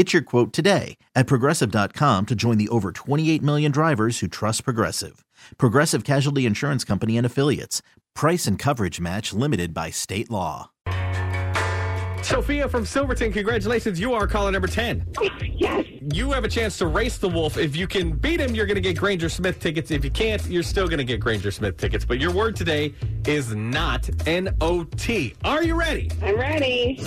Get your quote today at progressive.com to join the over 28 million drivers who trust Progressive. Progressive Casualty Insurance Company and Affiliates. Price and coverage match limited by state law. Sophia from Silverton, congratulations. You are caller number 10. Yes. You have a chance to race the wolf. If you can beat him, you're going to get Granger Smith tickets. If you can't, you're still going to get Granger Smith tickets. But your word today is not N O T. Are you ready? I'm ready.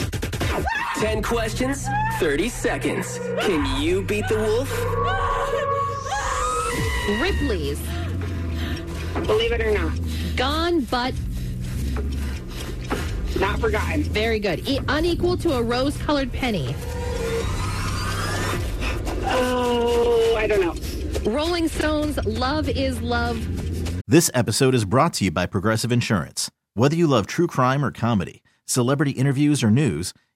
10 questions, 30 seconds. Can you beat the wolf? Ripley's Believe it or not. gone but Not forgotten. very good. E- unequal to a rose-colored penny. Oh, I don't know. Rolling Stones, love is love. This episode is brought to you by Progressive Insurance. Whether you love true crime or comedy, celebrity interviews or news,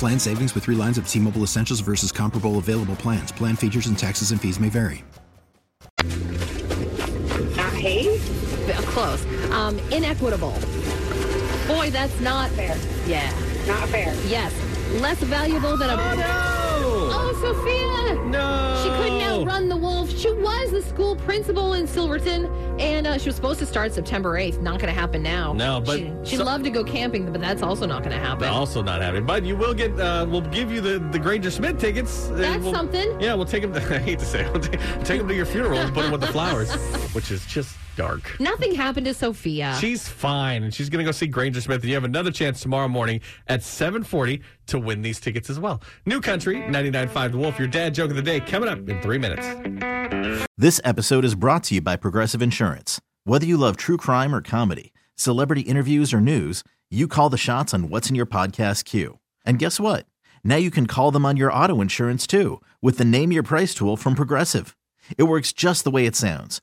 Plan savings with three lines of T Mobile Essentials versus comparable available plans. Plan features and taxes and fees may vary. Not hay? V- Close. Um, inequitable. Boy, that's not Fair. Yeah. Not fair. Yes. Less valuable than a. Oh, no! Oh, Sophia! No! She couldn't outrun the wolf. She was the school principal in Silverton, and uh, she was supposed to start September 8th. Not going to happen now. No, but She, she'd so- love to go camping, but that's also not going to happen. Also not happening. but you will get. Uh, we'll give you the the Granger Smith tickets. That's we'll- something. Yeah, we'll take them. To, I hate to say, it, we'll take, take them to your funeral and put them with the flowers, which is just dark. Nothing happened to Sophia. She's fine, and she's going to go see Granger Smith. And you have another chance tomorrow morning at 7:40 to win these tickets as well. New Country 99.5 The Wolf. Your dad joke of the day coming up in three minutes. This episode is brought to you by Progressive Insurance. Whether you love true crime or comedy, celebrity interviews or news, you call the shots on what's in your podcast queue. And guess what? Now you can call them on your auto insurance too with the Name Your Price tool from Progressive. It works just the way it sounds.